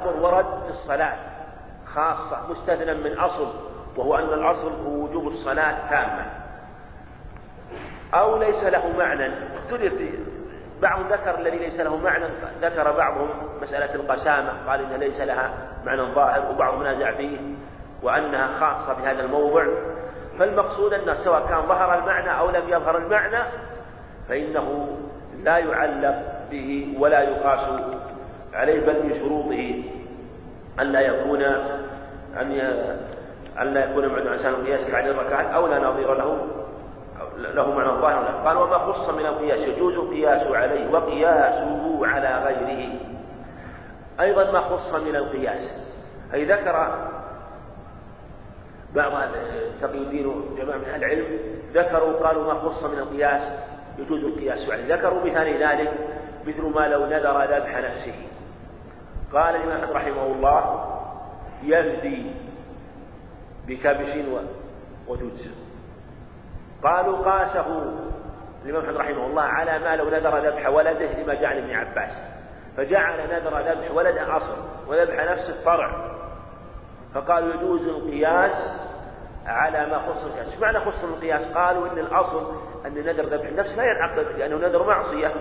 خبر ورد في الصلاة خاصة مستثنى من أصل وهو أن الأصل هو وجوب الصلاة تامة. أو ليس له معنى اختلف بعض ذكر الذي ليس له معنى ذكر بعضهم مسألة القسامة قال إن ليس لها معنى ظاهر وبعضهم نازع فيه وأنها خاصة بهذا الموضع. فالمقصود أنه سواء كان ظهر المعنى أو لم يظهر المعنى فإنه لا يعلق به ولا يقاس عليه بل من شروطه أن لا يكون أن أن لا يكون بعد إنسان قياس عن الركعات أو لا نظير له له معنى ظاهر قال وما خص من القياس. يجوز القياس عليه وقياسه على غيره. أيضا ما خص من القياس. أي ذكر بعض تقي الدين وجماعة من أهل العلم ذكروا قالوا ما خص من القياس. يجوز القياس عليه. ذكروا مثال ذلك مثل ما لو نذر ذبح نفسه. قال الإمام رحمه الله يفدي بكبش ودجز قالوا قاسه الإمام أحمد رحمه الله على ما لو نذر ذبح ولده لما جاء ابن عباس. فجعل نذر ذبح ولده أصل وذبح نفسه فرع فقالوا يجوز القياس على ما خص القياس. معنى خص القياس؟ قالوا إن الأصل أن نذر ذبح النفس لا ينعقد لأنه نذر معصية.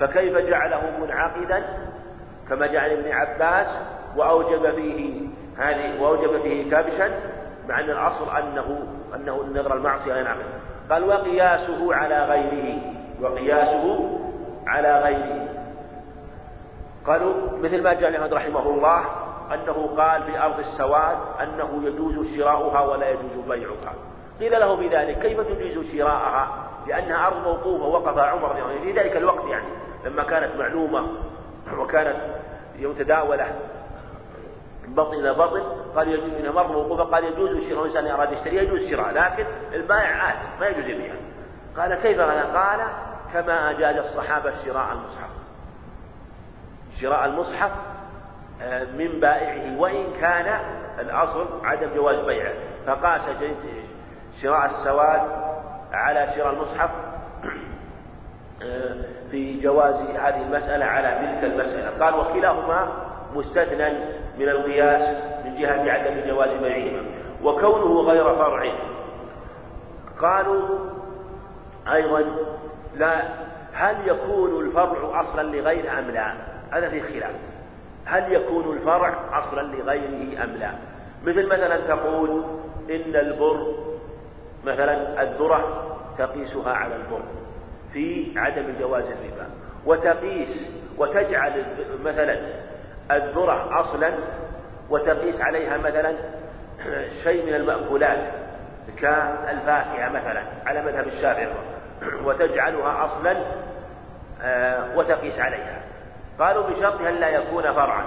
فكيف جعله منعقدا؟ كما جعل ابن عباس وأوجب فيه هذه وأوجب فيه كابشا مع أن الأصل أنه أنه النذر المعصية لا ينعقد قال وقياسه على غيره. وقياسه على غيره. قالوا مثل ما جاء أحمد رحمه الله أنه قال في أرض السواد أنه يجوز شراؤها ولا يجوز بيعها. قيل له بذلك كيف تجيز شراءها؟ لأنها أرض موقوفة وقف عمر في ذلك الوقت يعني لما كانت معلومة وكانت متداولة بطن إلى بطن قال يجوز من مر موقوفة قال يجوز الشراء الإنسان أراد يشتري يجوز الشراء لكن البائع عاد ما يجوز يبيع قال كيف هذا قال كما أجاز الصحابة شراء المصحف. شراء المصحف آه، من بائعه وإن كان الأصل عدم جواز بيعه. فقاس شراء السواد على شراء المصحف آه، في جواز هذه المسألة على تلك المسألة. قال وكلاهما مستثنى من القياس من جهة عدم جواز بيعهما وكونه غير فرع. قالوا أيضا لا هل يكون الفرع أصلا لغيره أم لا؟ هذا في خلاف. هل يكون الفرع أصلا لغيره أم لا؟ مثل مثلا تقول إن البر مثلا الذرة تقيسها على البر. في عدم جواز الربا. وتقيس وتجعل مثلا الذرة أصلا وتقيس عليها مثلا شيء من المأكولات كالفاكهة مثلا على مذهب الشافعي. وتجعلها أصلا آه، وتقيس عليها. قالوا بشرط أن لا يكون فرعا.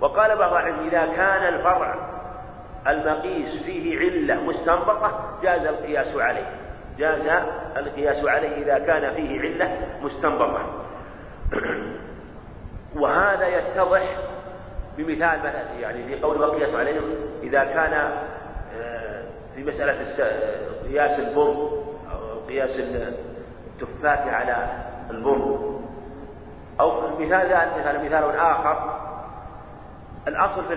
وقال بعض العلم إذا كان الفرع المقيس فيه علة مستنبطة جاز القياس عليه. جاز القياس عليه إذا كان فيه علة مستنبطة. وهذا يتضح بمثال مثلا يعني في قول وقياس عليهم إذا كان آه، في مسألة قياس البر أو قياس التفاح على البر. أو مثال مثال مثال آخر. الأصل في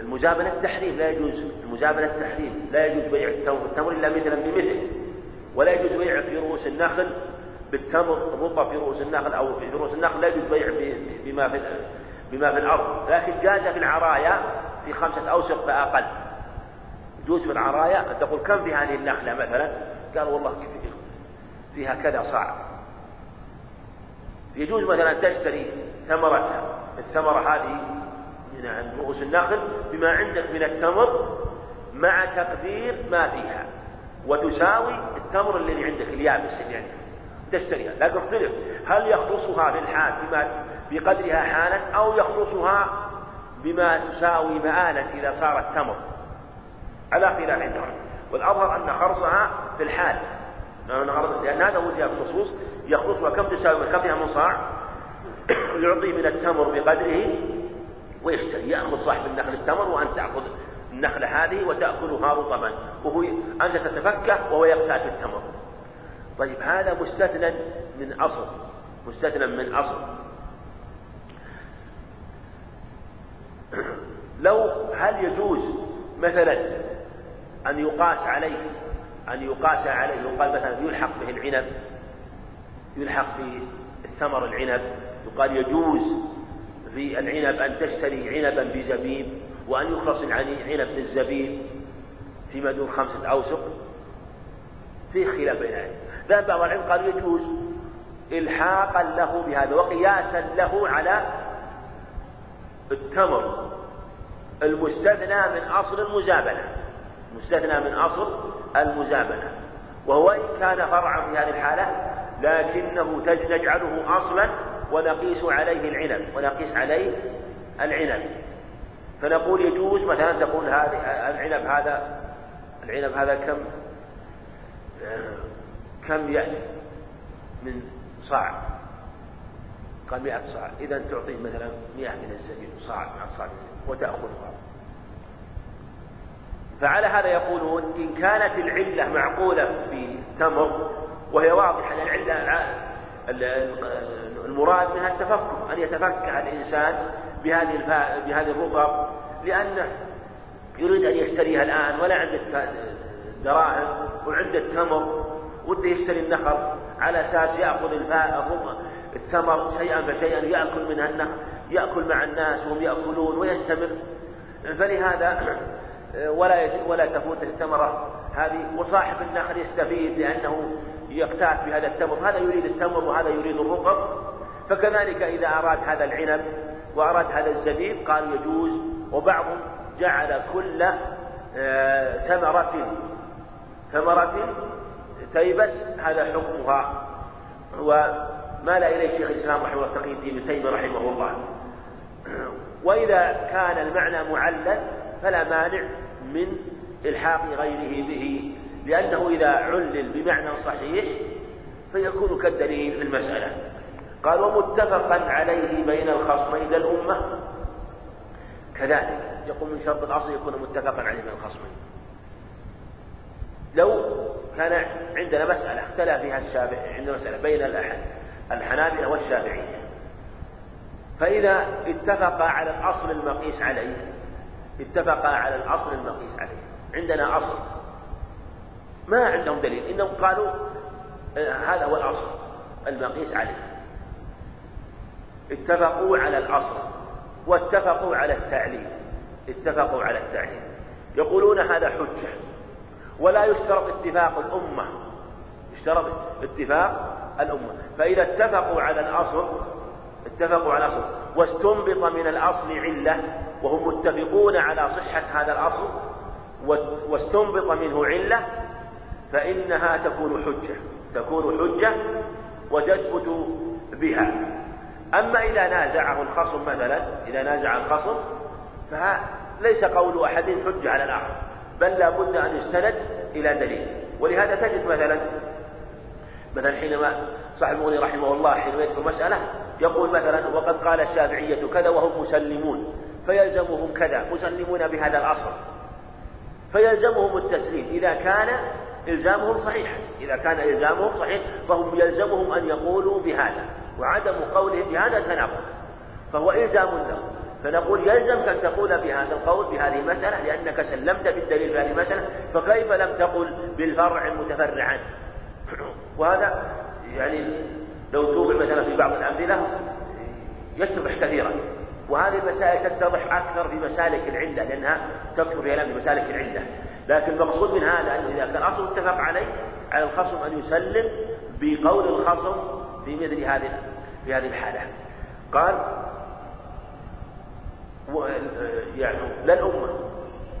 المجابلة التحريم لا يجوز. المجابلة التحريم لا يجوز بيع التمر. إلا مثلا بمثل. ولا يجوز بيع في رؤوس النخل بالتمر الرطب في رؤوس النخل أو في رؤوس النخل لا يجوز بيع بما في بما في الأرض. لكن جاز في العرايا في خمسة أوسق فأقل يجوز في العرايا. أن تقول كم في هذه النخلة مثلا؟ قال والله فيها كذا صاع. يجوز مثلا تشتري ثمرتها. الثمرة هذه عند رؤوس النخل بما عندك من التمر مع تقدير ما فيها وتساوي التمر الذي عندك اليابس اللي عندك تشتريها. لكن اختلف هل يخلصها في الحال بما بقدرها حالا أو يخلصها بما تساوي مآلا إذا صارت تمر على خلاف عندهم والأظهر أن خرصها في الحال. لأن هذا هو جاء في النصوص يخلصها. كم تساوي؟ كم فيها من صاع يعطي من التمر بقدره ويشتري يأخذ صاحب النخل التمر وأنت تأخذ النخلة هذه وتأكلها رطبا. وهو أنت تتفكه وهو يقتات التمر. طيب هذا مستثنى من أصل. مستثنى من أصل. لو هل يجوز مثلا أن يقاس عليه أن يقاس عليه يقال مثلا يلحق به العنب يلحق بالثمر العنب يقال يجوز في العنب أن تشتري عنبا بزبيب وأن يخلص العنب بالزبيب فيما دون خمسة أوسق. في خلاف بين العلم ذهب بعض العلم قال يجوز إلحاقا له بهذا وقياسا له على التمر المستثنى من أصل المزابنة. مستثنى من أصل المزابنة. وهو إن كان فرعا في هذه الحالة لكنه نجعله أصلا ونقيس عليه العنب ونقيس عليه العنب. فنقول يجوز مثلا تقول هذه العنب هذا العنب هذا كم؟ كم يأتي من صاع؟ قال مئة صاع. إذا تعطيه مثلا مئة من الزبيب صاع مع صاع وتأخذها. فعلى هذا يقولون إن كانت العلة معقولة في تمر وهي واضحة العلة المراد منها التفكك أن يتفكه الإنسان بهذه بهذه الرطب لأنه يريد أن يشتريها الآن ولا عنده دراهم وعنده التمر وده يشتري النخل على أساس يأخذ الثمر شيئا فشيئا يأكل منها النخل يأكل مع الناس وهم يأكلون ويستمر. فلهذا ولا ولا تفوت الثمرة هذه وصاحب النخل يستفيد لأنه يقتات بهذا التمر. هذا يريد التمر وهذا يريد الرطب فكذلك إذا أراد هذا العنب وأراد هذا الزبيب قال يجوز. وبعضهم جعل كل آه، ثمرة ثمرة تيبس. هذا حكمها. ومال إليه شيخ الإسلام رحمه الله تقي الدين ابن تيمية رحمه الله. وإذا كان المعنى معلل فلا مانع من إلحاق غيره به. لأنه إذا علل بمعنى صحيح فيكون كالدليل في المسألة. قال ومتفقا عليه بين الخصمين الأمة. كذلك يقول من شرط الأصل يكون متفقا عليه بين الخصمين لو كان عندنا مسألة اختلف فيها الشافعي عندنا مسألة بين الحنابلة والشافعية. فإذا اتفقا على الأصل المقيس عليه اتفقا على الأصل المقيس عليه. عندنا أصل. ما عندهم دليل. إنهم قالوا آه، هذا هو الأصل المقيس عليه. اتفقوا على الأصل واتفقوا على التعليل. اتفقوا على التعليل. يقولون هذا حجة. ولا يشترط اتفاق الأمة. يشترط اتفاق الأمة. فإذا اتفقوا على الأصل اتفقوا على الأصل. واستنبط من الأصل علة وهم متفقون على صحة هذا الأصل واستنبط منه علة فإنها تكون حجة تكون حجة وتثبت بها. أما إذا نازعه الخصم مثلا إذا نازع الخصم فليس قول أحد حجة على الآخر بل لا بد أن يستند إلى دليل. ولهذا تجد مثلا مثلا حينما صاحب المغني رحمه الله حينما يذكر مسألة يقول مثلا وقد قال الشافعية كذا وهم مسلمون. فيلزمهم كذا مسلمون بهذا الأصل. فيلزمهم التسليم إذا كان إلزامهم صحيحا إذا كان إلزامهم صحيح فهم يلزمهم أن يقولوا بهذا. وعدم قولهم بهذا تناقض. فهو إلزام لهم. فنقول يلزمك أن تقول بهذا القول بهذه المسألة لأنك سلمت بالدليل في هذه المسألة فكيف لم تقل بالفرع المتفرع عنه وهذا يعني لو توضع مثلا في بعض الأمثلة يتضح كثيرا. وهذه المسائل تتضح أكثر في مسالك العلة لأنها تكثر في مسالك العلة. لكن المقصود من هذا أنه إذا كان الأصل متفق عليه على الخصم أن يسلم بقول الخصم في مثل هذه في هذه الحالة. قال يعني لا الأمة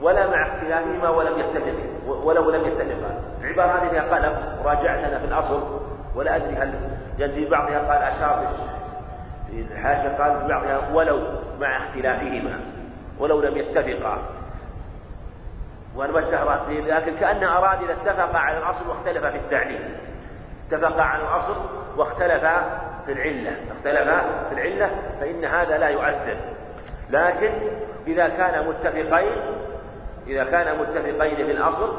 ولا مع اختلافهما ولم يتفق ولو لم يتفقا العبارة هذه فيها قلم راجعتنا في الأصل ولا أدري هل يعني في بعضها قال أشار في الحاشية قال في بعضها ولو مع اختلافهما ولو لم يتفقا. اشتهرت فيه لكن كأنه أراد إذا اتفق على الأصل واختلف في التعليل اتفق على الأصل واختلف في العلة. اختلف في العلة فإن هذا لا يؤثر لكن إذا كان متفقين إذا كان متفقين في الأصل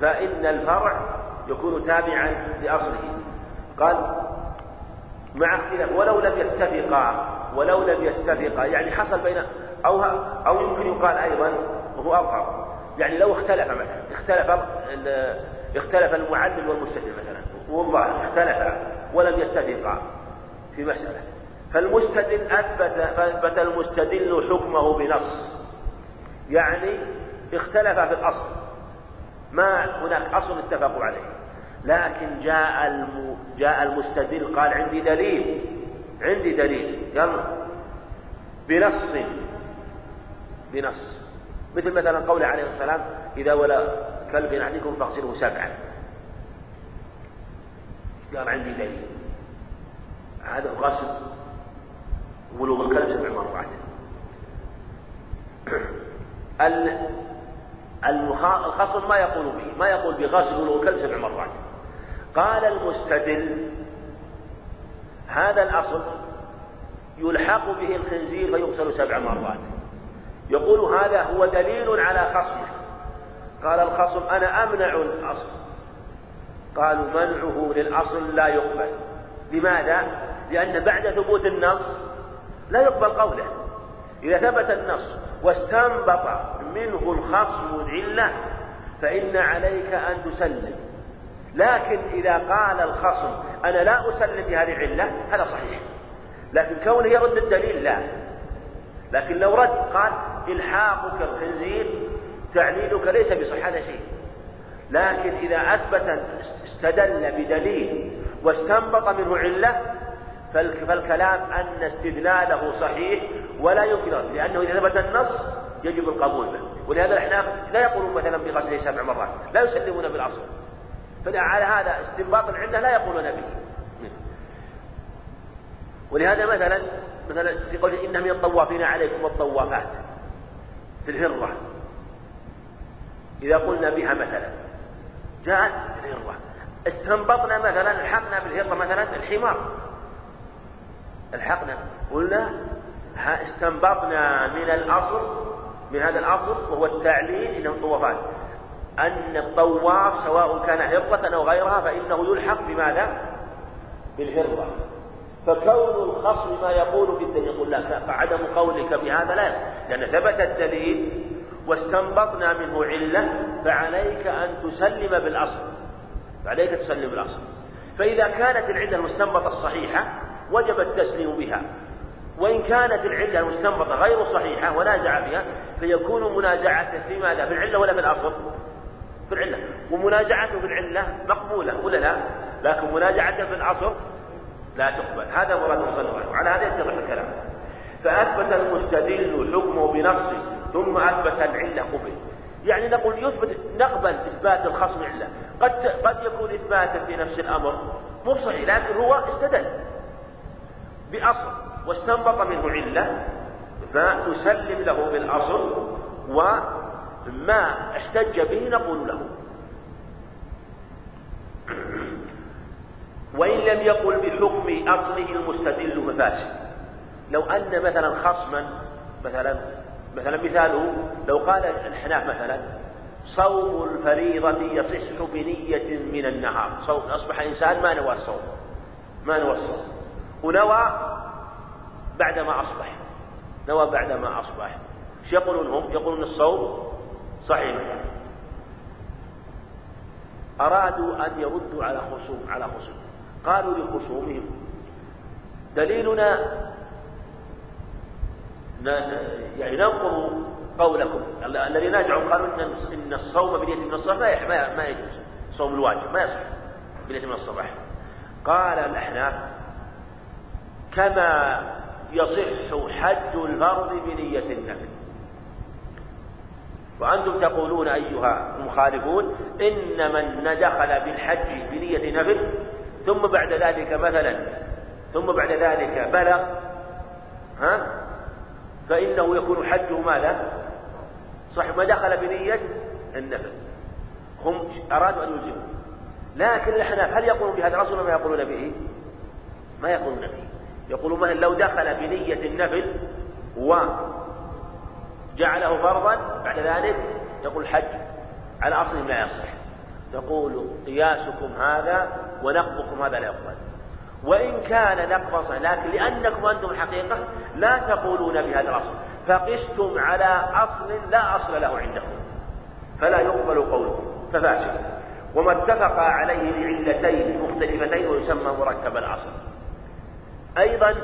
فإن الفرع يكون تابعا لأصله. قال مع اختلاف ولو لم يتفقا ولو لم يتفقا يعني حصل بين أو أو يمكن يقال أيضا وهو أظهر. يعني لو اختلف مثلا اختلف اختلف المعلم والمستدل مثلا والله اختلفا ولم يتفقا في مسألة. فالمستدل أثبت فأثبت المستدل حكمه بنص. يعني اختلف في الأصل. ما هناك أصل اتفقوا عليه. لكن جاء الم... جاء المستدل قال عندي دليل. عندي دليل. قال بنص. بنص. مثل مثلا قوله عليه السلام إذا ولا كلب أحدكم فاغسله سبعا. قال عندي دليل. هذا الغسل ولوغ الكلب سبع مرات. الخصم ما يقول به ما يقول بغسل ولوغ الكلب سبع مرات. قال المستدل هذا الأصل يلحق به الخنزير فيغسل سبع مرات. يقول هذا هو دليل على خصمه. قال الخصم أنا أمنع الأصل. قالوا منعه للأصل لا يقبل. لماذا؟ لأن بعد ثبوت النص لا يقبل قوله. إذا ثبت النص واستنبط منه الخصم العلة فإن عليك أن تسلم. لكن إذا قال الخصم أنا لا أسلم بهذه العلة هذا صحيح. لكن كونه يرد الدليل لا. لكن لو رد قال إلحاقك الخنزير تعليلك ليس بصح هذا شيء. لكن إذا أثبت استدل بدليل واستنبط منه علة فالكلام أن استدلاله صحيح ولا يمكن لأنه إذا ثبت النص يجب القبول به. ولهذا الأحناف لا يقولون مثلا بغسله سبع مرات لا يسلمون بالأصل فعلى هذا استنباط العلة لا يقولون به. ولهذا مثلا مثلا في قوله إن من الطوافين عليكم الطوافات في الهرة. إذا قلنا بها مثلا جاءت الهرة. استنبطنا مثلا الحقنا بالهرة مثلا الحمار. الحقنا. قلنا استنبطنا من الأصل من هذا الأصل وهو التعليل إنه الطوافات أن الطواف سواء كان هرة أو غيرها فإنه يلحق بماذا؟ بالهرة. فكون الخصم ما يقول في الدليل يقول لا فعدم قولك بهذا لا لأن ثبت الدليل واستنبطنا منه علة فعليك أن تسلم بالأصل فعليك تسلم بالأصل فإذا كانت العلة المستنبطة الصحيحة وجب التسليم بها وإن كانت العلة المستنبطة غير صحيحة ونازع فيها فيكون منازعته في ماذا؟ في العلة ولا في الأصل؟ في العلة ومنازعته في العلة مقبولة ولا لا؟ لكن منازعته في الأصل لا تقبل. هذا مراد المصنف وعلى هذا يتضح الكلام. فأثبت المستدل حكمه بنص ثم أثبت العلة قبل. يعني نقول يثبت نقبل إثبات الخصم علة. قد قد يكون إثباتا في نفس الأمر. مو صحيح لكن هو استدل بأصل واستنبط منه علة فنسلم له بالأصل وما احتج به نقول له. وإن لم يقل بحكم أصله المستدل ففاسد لو أن مثلا خصما مثلا مثلا مثاله لو قال الحناف مثلا صوم الفريضة يصح بنية من النهار. صوم أصبح إنسان ما نوى الصوم ما نوى الصوم. ونوى بعدما أصبح نوى بعدما أصبح. إيش يقولون هم؟ يقولون الصوم صحيح. أرادوا أن يردوا على خصوم على خصوم. قالوا لخصومهم. دليلنا يعني ننقض قولكم. الذين نازعوا قالوا إن الصوم بنية من الصباح ما ما يجوز. صوم الواجب ما يصح. بنية من الصباح. قال الأحناف كما يصح حج الفرض بنية النفل. وأنتم تقولون أيها المخالفون إن من دخل بالحج بنية نفل ثم بعد ذلك مثلا ثم بعد ذلك بلغ ها؟ فإنه يكون حجه ماذا؟ صح ما دخل بنية النفل هم أرادوا أن يلزموا لكن الأحناف هل يقولون بهذا؟ الأصل ما يقولون به؟ ما يقولون به. يقولون مثلا لو دخل بنية النفل وجعله فرضا بعد ذلك يقول الحج على أصله لا يصح. تقول قياسكم هذا ونقضكم هذا لا يقبل. وإن كان صحيح لكن لأنكم أنتم حقيقة لا تقولون بهذا الأصل. فقستم على أصل لا أصل له عندكم. فلا يقبل قولكم ففاسد. وما اتفق عليه لعلتين مختلفتين ويسمى مركب الأصل. أيضا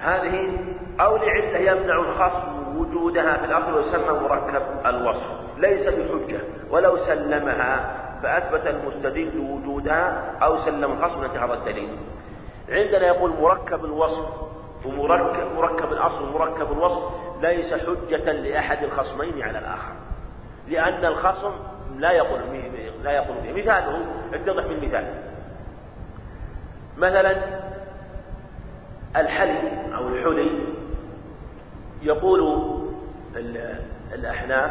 هذه أو لعلة يمنع الخصم وجودها في الأصل ويسمى مركب الوصف ليس بحجة ولو سلمها فأثبت المستدل وجودها أو سلم الخصم انتهى الدليل. عندنا يقول مركب الوصف ومركب مركب الأصل ومركب الوصف ليس حجة لأحد الخصمين على الآخر. لأن الخصم لا يقول لا يقول به. مثاله اتضح بالمثال مثلا الحلي أو الحلي يقول الأحناف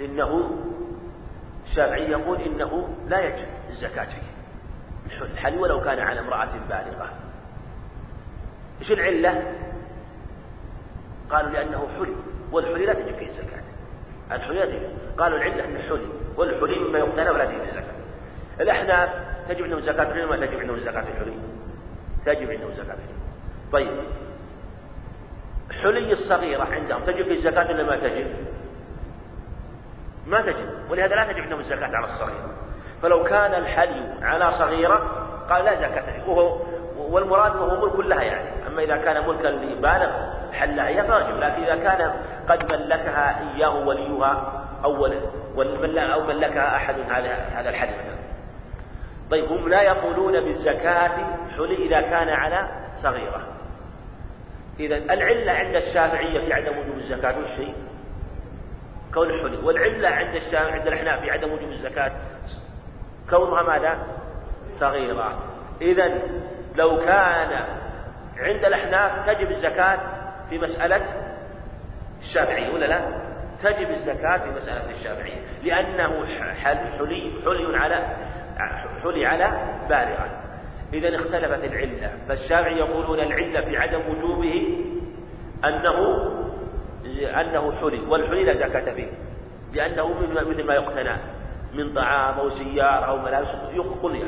إنه الشافعي يقول إنه لا يجب الزكاة فيه. الحلي ولو كان على امرأة بالغة. إيش العلة؟ قالوا لأنه حلي والحلي لا تجب فيه الزكاة. الحلي لا تجب. قالوا العلة أنه حلي والحلي مما يقتنى ولا تجب الزكاة. الأحناف تجب عندهم زكاة الحلي ولا تجب عندهم زكاة الحلي تجب عندهم زكاة الحلي طيب حلي الصغيرة عندهم تجب في الزكاة ولا ما تجب؟ ما تجب ولهذا لا تجب عندهم الزكاة على الصغيرة فلو كان الحلي على صغيرة قال لا زكاة وهو والمراد وهو ملك لها يعني. أما إذا كان ملكا لبالغ حل هي فواجب. لكن إذا كان قد ملكها إياه وليها أو أو ملكها أحد هذا الحد طيب هم لا يقولون بالزكاة حلي إذا كان على صغيرة. إذا العلة عند الشافعية في عدم وجوب الزكاة وش هي؟ كون الحلي والعلة عند الشافعية عند الأحناف في عدم وجوب الزكاة. كونها ماذا؟ صغيرة. إذا لو كان عند الأحناف تجب الزكاة في مسألة الشافعية ولا لا؟ تجب الزكاة في مسألة الشافعية. لأنه حلي حلي على حلي على بالغة إذا اختلفت العلة. فالشافعي يقولون العلة في عدم وجوبه أنه أنه حلي والحلي لا زكاة فيه لأنه مثل ما يقتنى من طعام أو سيارة أو ملابس يقضي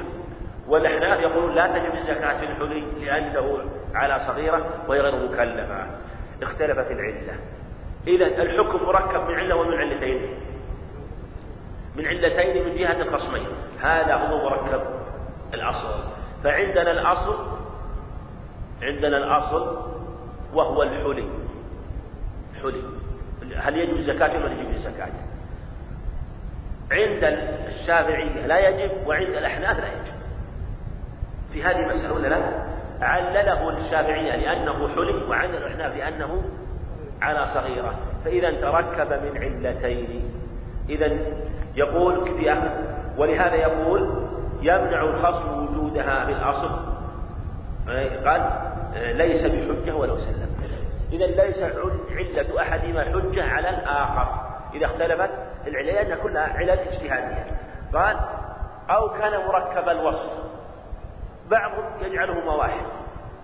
والأحناف يقولون لا تجب الزكاة في الحلي لأنه على صغيرة وهي غير مكلفة. اختلفت العلة. إذا الحكم مركب من علة ومن علتين. من علتين من جهة الخصمين. هذا هو مركب الأصل. فعندنا الأصل عندنا الأصل وهو الحلي حلي. هل يجب الزكاة ولا يجب الزكاة عند الشافعية لا يجب وعند الأحناف لا يجب. في هذه المسألة ولا لا؟ علله الشافعية لأنه حلي وعند الأحناف لأنه على صغيرة. فإذا تركب من علتين. إذا يقول في ولهذا يقول يمنع الخصم وجودها بالأصل قال ليس بحجة ولو سلم. إذا ليس علة أحدهما حجة على الآخر. إذا اختلفت العلة لأن كلها علل اجتهادية. قال أو كان مركب الوصف. بعضهم يجعلهما واحد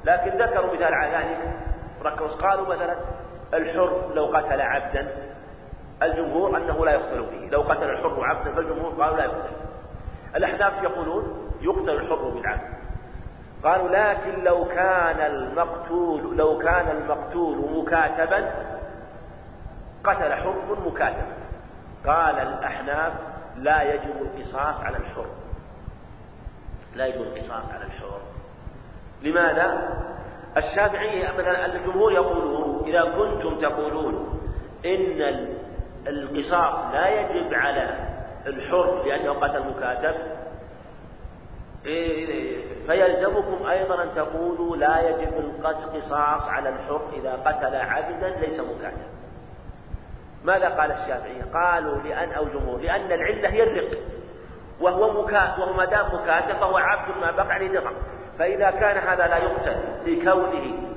لكن ذكروا مثال على ذلك. مركب قالوا مثلا الحر لو قتل عبدا. الجمهور أنه لا يقتل به. لو قتل الحر عبدا فالجمهور قالوا لا يقتل. الأحناف يقولون يقتل الحر بالعبد. قالوا لكن لو كان المقتول لو كان المقتول مكاتبا قتل حر مكاتبا قال الأحناف لا يجب القصاص على الحر. لا يجب القصاص على الحر. لماذا؟ الشافعية مثلا الجمهور يقولون إذا كنتم تقولون إن القصاص لا يجب على الحر لأنه قتل مكاتب فيلزمكم أيضا أن تقولوا لا يجب القصاص على الحر إذا قتل عبدا ليس مكاتب ماذا قال الشافعية قالوا لأن أو جمهور لأن العلة هي الرق وهو مكاتب وهو ما دام مكاتب فهو عبد ما بقى عليه فإذا كان هذا لا يقتل لكونه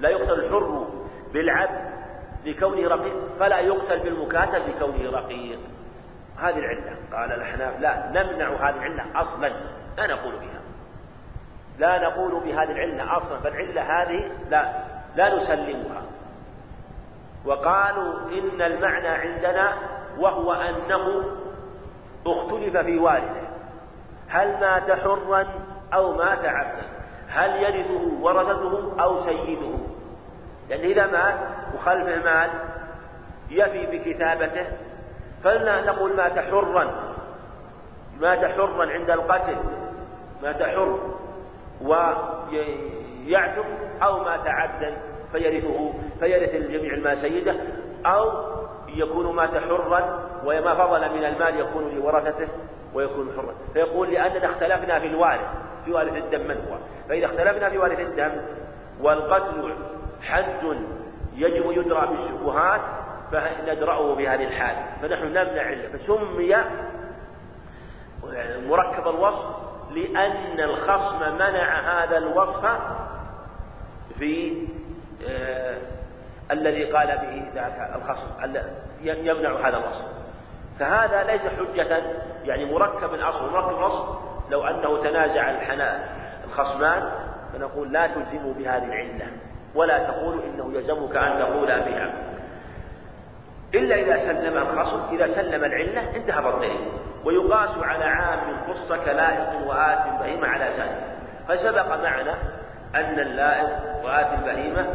لا يقتل الحر بالعبد لكونه رقيق فلا يقتل بالمكاتب لكونه رقيق. هذه العلة قال الأحناف. لا نمنع هذه العلة أصلا. لا نقول بها. لا نقول بهذه العلة أصلا فالعلة هذه لا لا نسلمها. وقالوا إن المعنى عندنا وهو أنه اختلف في والده هل مات حرا أو مات عبدا؟ هل يرثه ورثته أو سيده؟ لأن إذا مات وخلفه مال يفي بكتابته فلنا نقول مات حرا. مات حرا عند القتل. مات حر ويعتق أو مات عبدا فيرثه فيرث الجميع المال سيده أو يكون مات حرا وما فضل من المال يكون لورثته ويكون حرا. فيقول لأننا اختلفنا في الوارث في وارث الدم من هو؟ فإذا اختلفنا في وارث الدم والقتل حد يجب يدرى بالشبهات فندرأه بهذه الحال فنحن نمنع فسمي مركب الوصف لأن الخصم منع هذا الوصف في آه الذي قال به ذاك الخصم يمنع هذا الوصف. فهذا ليس حجة يعني مركب الأصل. مركب الأصل لو أنه تنازع الخصمان فنقول لا تلزموا بهذه العلة ولا تقولوا إنه يلزمك أن تقول بها. إلا إذا سلم الخصم إذا سلم العلة انتهى الدليل ويقاس على عام خص كلائق وآت بهيمة على ذلك فسبق معنا أن اللائق وآت البهيمة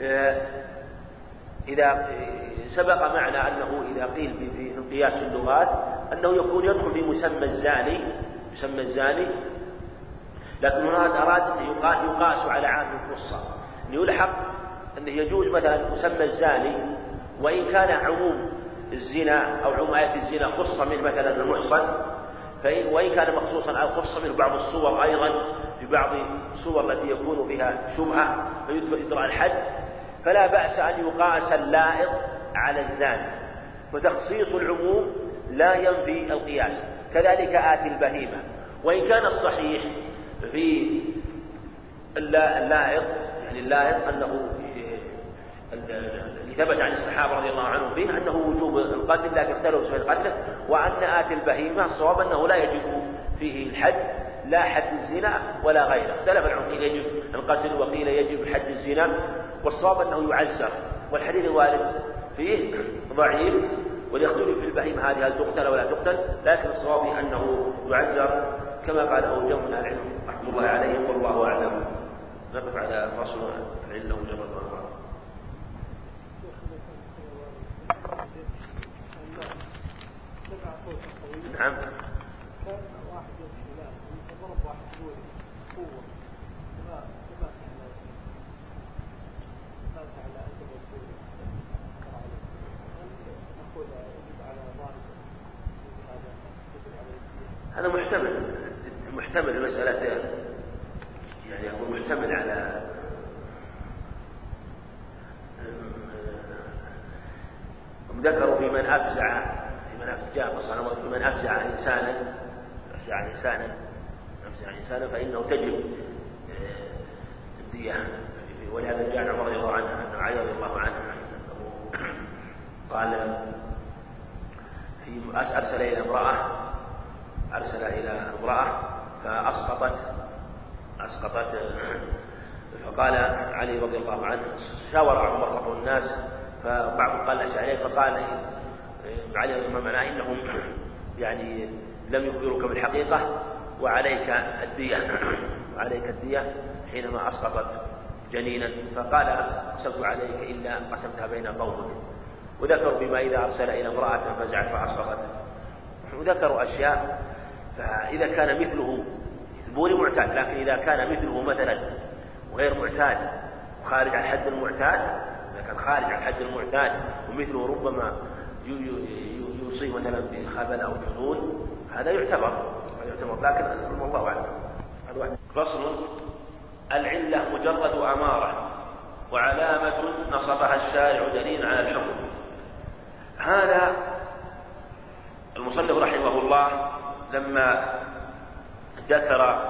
آه، إذا سبق معنا أنه إذا قيل في قياس اللغات أنه يكون يدخل في مسمى الزاني مسمى الزاني. لكن هنا أراد أن يقاس على عام القصة. يلحق أنه يجوز مثلا مسمى الزاني وإن كان عموم الزنا أو عموم آية الزنا خص من مثلا المحصن فإن وإن كان مخصوصا أو خص منه بعض الصور أيضا في بعض الصور التي يكون فيها شبهة فيدرى الحد فلا بأس أن يقاس اللائق على الزاني. فتخصيص العموم لا ينفي القياس. كذلك آتي البهيمة. وإن كان الصحيح في اللائق يعني اللائق أنه اللي ثبت عن الصحابة رضي الله عنهم فيه أنه وجوب القتل لكن اختلفوا في القتل وأن آتي البهيمة الصواب أنه لا يجب فيه الحد لا حد الزنا ولا غيره. اختلف العلماء قيل يجب القتل وقيل يجب حد الزنا والصواب أنه يعزر. والحديث الوارد فيه ضعيف وليختلف في البهيمة هذه هل تقتل ولا تقتل لكن الصواب أنه يعزر. كما قاله جمع من العلم رحمة الله عليهم والله أعلم. نقف على فصل العلة مجرد نعم هذا محتمل محتمل المسألة يعني يكون محتمل على ذكروا في من أفزع أفزع في من أفزع إنسانا أفزع إنسانا أفزع إنسانا فإنه تجب الدية ولهذا جاء عمر رضي الله عنه أن علي رضي الله عنه قال في أرسل إلى امرأة أرسل إلى امرأة فأسقطت أسقطت فقال علي رضي الله عنه شاور عمر الناس فبعض قال عليه فقال علي ما معناه إنهم يعني لم يخبروك بالحقيقة وعليك الدية وعليك الدية حينما أسقطت جنينا. فقال قسمت عليك إلا قسمتها بين قومك. وذكروا بما إذا أرسل إلى امرأة فزعت فأسقطت وذكروا أشياء فإذا كان مثله البوري معتاد لكن إذا كان مثله مثلا غير معتاد وخارج عن حد المعتاد إذا كان خارج عن حد المعتاد ومثله ربما يصيب مثلا بخبل أو جنون هذا يعتبر هذا يعتبر لكن والله أعلم. فصل. العلة مجرد أمارة وعلامة نصبها الشارع دليل على الحكم. هذا المصنف رحمه الله لما ذكر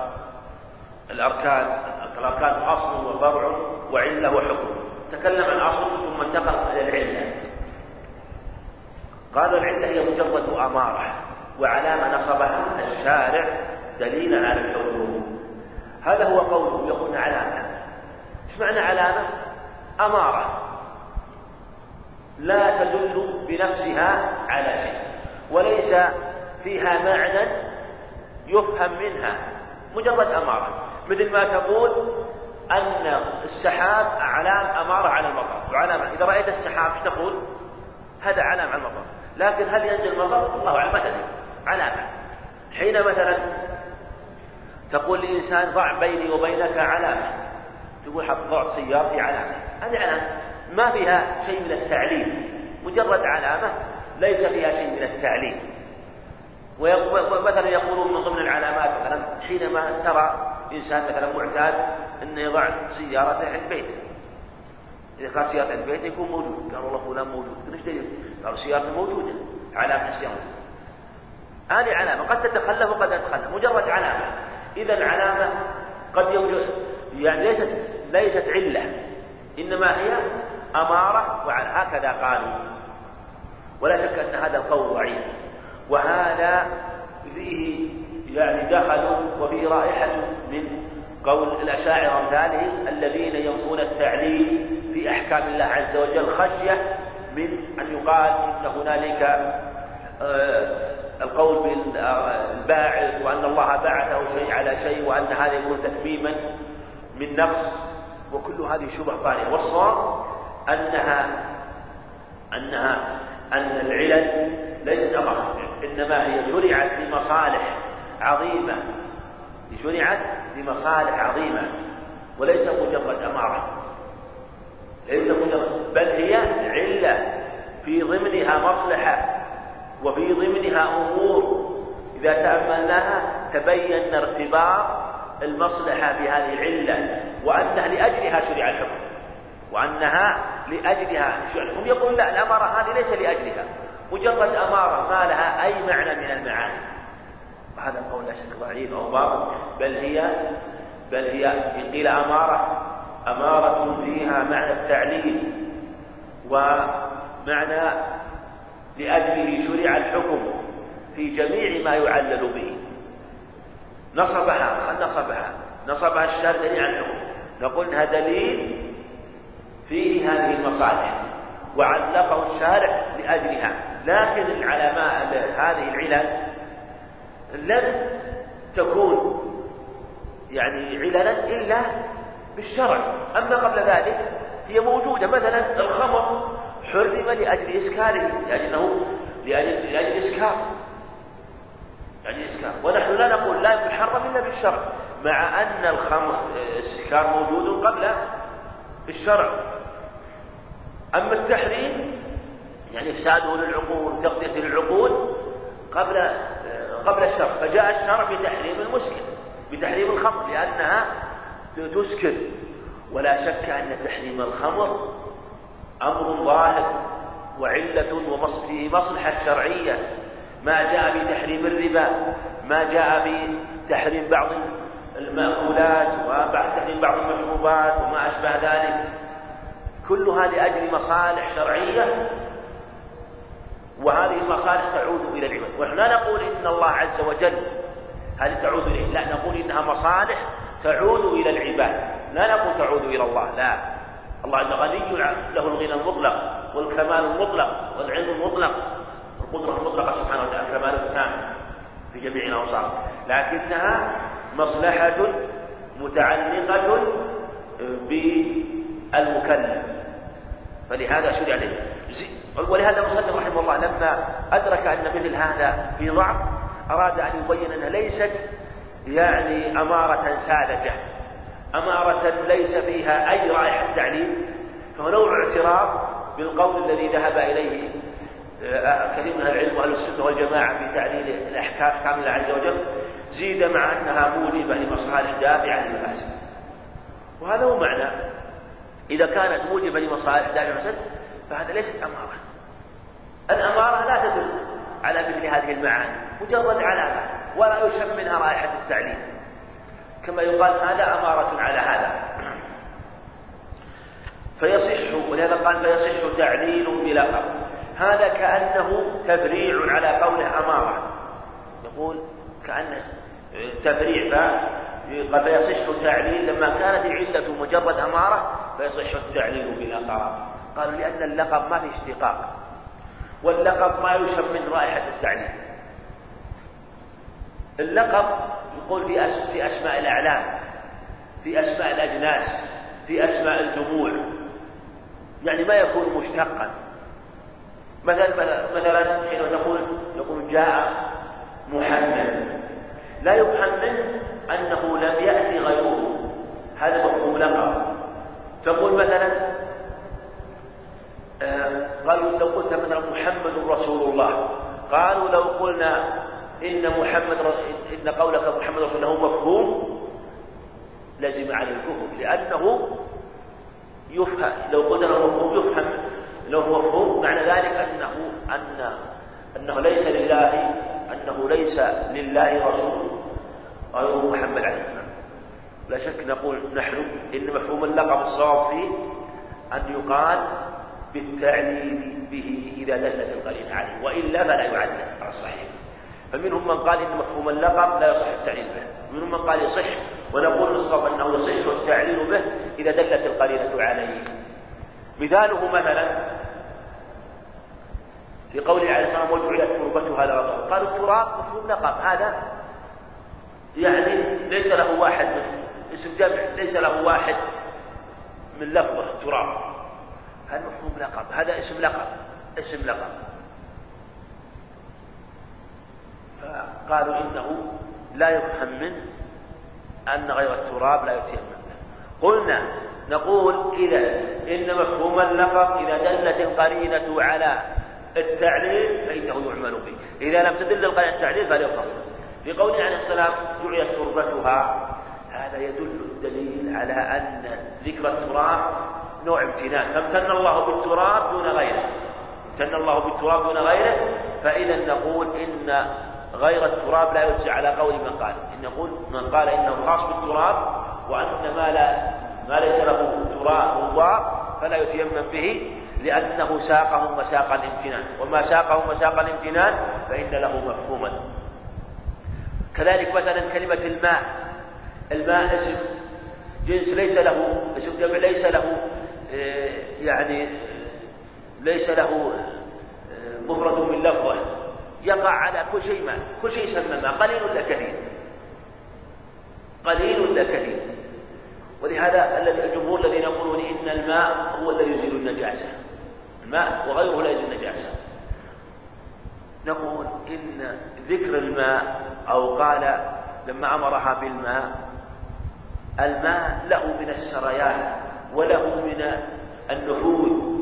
الأركان الأركان أصل وفرع وعلة وحكم. تكلم عن أصل ثم انتقل إلى العلة. قال العلة هي مجرد أمارة وعلامة نصبها الشارع دليلا على الحكم هذا هو قوله يقول علامة. إيش معنى علامة؟ أمارة. لا تدل بنفسها على شيء وليس فيها معنى يفهم منها مجرد أمارة. مثل ما تقول أن السحاب علام أمارة على المطر. وعلامة إذا رأيت السحاب إيش تقول؟ هذا علام على المطر. لكن هل ينزل المطر؟ الله أعلم ما تدري. علامة. حين مثلا تقول لإنسان ضع بيني وبينك علامة. تقول حط ضعت سيارتي علامة. هذه علامة. ما فيها شيء من التعليم مجرد علامة ليس فيها شيء من التعليم ومثلا يقولون من ضمن العلامات مثلا حينما ترى إنسان مثلا معتاد إنه يضع سيارته عند بيته. إذا كانت سيارته عند بيته يكون موجود. قال والله فلان موجود. إيش دليل؟ قالوا سيارته موجوده علامة السياره هذه علامة. قد تتخلف وقد تتخلف. مجرد علامة. إذا العلامة قد يوجد. يعني ليست ليست علة. إنما هي أمارة وعلى هكذا قالوا. ولا شك أن هذا القول ضعيف. وهذا فيه يعني دخل وفيه رائحة من قول الأشاعرة أمثالهم الذين ينفون التعليل في أحكام الله عز وجل خشية من أن يقال إن هنالك آه، القول بالباعث وأن الله باعثه شيء على شيء وأن هذا يكون تتميما من نقص وكل هذه شبه طارئة. والصواب أنها أنها أن العلل ليست أمر إنما هي شرعت لمصالح عظيمة شرعت لمصالح عظيمة وليس مجرد أمارة. ليس مجرد بل هي علة في ضمنها مصلحة وفي ضمنها أمور. إذا تأملناها تبين ارتباط المصلحة بهذه العلة وأنها لأجلها شرع الحكم وأنها لأجلها شرع هم يقول لا الأمارة هذه ليس لأجلها مجرد أمارة ما لها أي معنى من المعاني. وهذا القول لا شك ضعيف أو باطل بل هي بل هي إن قيل أمارة أمارة فيها معنى التعليل ومعنى لأجله شرع الحكم في جميع ما يعلل به. نصبها خل نصبها نصبها الشارع دليل عن الحكم. نقول انها دليل فيه هذه المصالح وعلقه الشارع لأجلها لكن العلماء هذه العلل لن تكون يعني عللا إلا بالشرع. أما قبل ذلك هي موجودة. مثلا الخمر حرم لأجل إسكاره لأنه لأجل, لأجل إسكار يعني إسكار ونحن لا نقول لا يحرم إلا بالشرع مع أن الخمر السكار موجود قبل الشرع. أما التحريم يعني إفساده للعقول وتغذية للعقول قبل قبل الشرع فجاء الشرع بتحريم المسكر بتحريم الخمر لأنها تسكر ولا شك أن تحريم الخمر أمر ظاهر وعلة وفيه مصلحة شرعية. ما جاء بتحريم الربا ما جاء بتحريم بعض المأكولات وبعد تحريم بعض المشروبات وما أشبه ذلك. كلها لأجل مصالح شرعية وهذه المصالح تعود إلى العباد. ونحن لا نقول إن الله عز وجل هذه تعود إليه. لا نقول إنها مصالح تعود إلى العباد. لا نقول تعود إلى الله لا. الله غني له الغنى المطلق والكمال المطلق والعلم المطلق. القدرة المطلقة سبحانه وتعالى كمال التام في جميع الأوصاف. لكنها مصلحة متعلقة بالمكلف. فلهذا شرع له ولهذا المصنف رحمه الله لما أدرك أن مثل هذا في ضعف أراد أن يبين أنها ليست يعني أمارة ساذجة. أمارة ليس فيها أي رائحة تعليم. فهو نوع اعتراض بالقول الذي ذهب إليه آه، كثير من العلم وأهل السنة والجماعة في تعليل الأحكام احكام الله عز وجل زيد مع أنها موجبة لمصالح دافعة للمفاسد. وهذا هو معنى. إذا كانت موجبة لمصالح دافعة للمفاسد فهذا ليست أمارة. الأمارة لا تدل على مثل هذه المعاني مجرد علامة ولا يشم منها رائحة التعليم. كما يقال هذا أمارة على هذا. فيصح ولهذا قال فيصح تعليل بلقب هذا كأنه تفريع على قوله أمارة. يقول كأنه تفريع قد يصح التعليل لما كانت العلة مجرد أمارة فيصح التعليل بلا قرار قالوا لأن اللقب ما في اشتقاق. واللقب ما يشم من رائحة التعليل اللقب نقول في أسماء الأعلام في أسماء الأجناس في أسماء الجموع. يعني ما يكون مشتقا. مثلا مثلا حين تقول يقول جاء محمد. لا يفهم منه أنه لم يأتي غيره. هذا مفهوم لقب. تقول مثلا قالوا لو قلت مثلا محمد رسول الله قالوا لو قلنا إن محمد إن قولك محمد رسول الله مفهوم لزم على الكفر لأنه يفهم لو قلنا مفهوم يفهم لو هو مفهوم. معنى ذلك أنه أن أنه ليس لله أنه ليس لله رسول غير محمد عليه السلام. لا شك نقول نحن إن مفهوم اللقب الصواب فيه أن يقال بالتعليل به إذا دلت القرينة عليه وإلا فلا يعلل على الصحيح. فمنهم من قال إن مفهوم اللقب لا يصح التعليل به. ومنهم من قال يصح ونقول الصواب أنه يصح التعليل به إذا دلت القرينة عليه. مثاله مثلا في قوله عليه الصلاة والسلام وجعلت تربتها لغطاء قالوا التراب مفهوم لقب. هذا يعني ليس له واحد من اسم جمع ليس له واحد من لفظة تراب هذا مفهوم لقب؟ هذا اسم لقب. اسم لقب. فقالوا إنه لا يفهم منه أن غير التراب لا يتيمم قلنا نقول إذا إن مفهوم اللقب إذا دلت القرينة على التعليل فإنه يعمل به. إذا لم تدل القرينة التعليل فلا يفهم في قوله عليه السلام جعلت تربتها. هذا يدل الدليل على أن ذكر التراب نوع امتنان. فامتن الله بالتراب دون غيره. امتن الله بالتراب دون غيره فإذا نقول إن غير التراب لا يجزى على قول من قال. إن نقول من قال إنه خاص بالتراب وأن ما لا ما ليس له تراب مضاء فلا يتيمم به لأنه ساقه مساق الامتنان. وما ساقه مساق الامتنان فإن له مفهوما. كذلك مثلا كلمة الماء. الماء اسم جنس ليس له اسم جمع ليس له. يعني ليس له آه، مفرد من لفظه يقع على كل شيء ماء كل شيء يسمى ماء قليل ولا كثير قليل ولا كثير ولهذا الجمهور الذين يقولون إن الماء هو الذي يزيل النجاسة. الماء وغيره لا يزيل النجاسة. نقول إن ذكر الماء أو قال لما أمرها بالماء الماء له من السريان. وله من النفوذ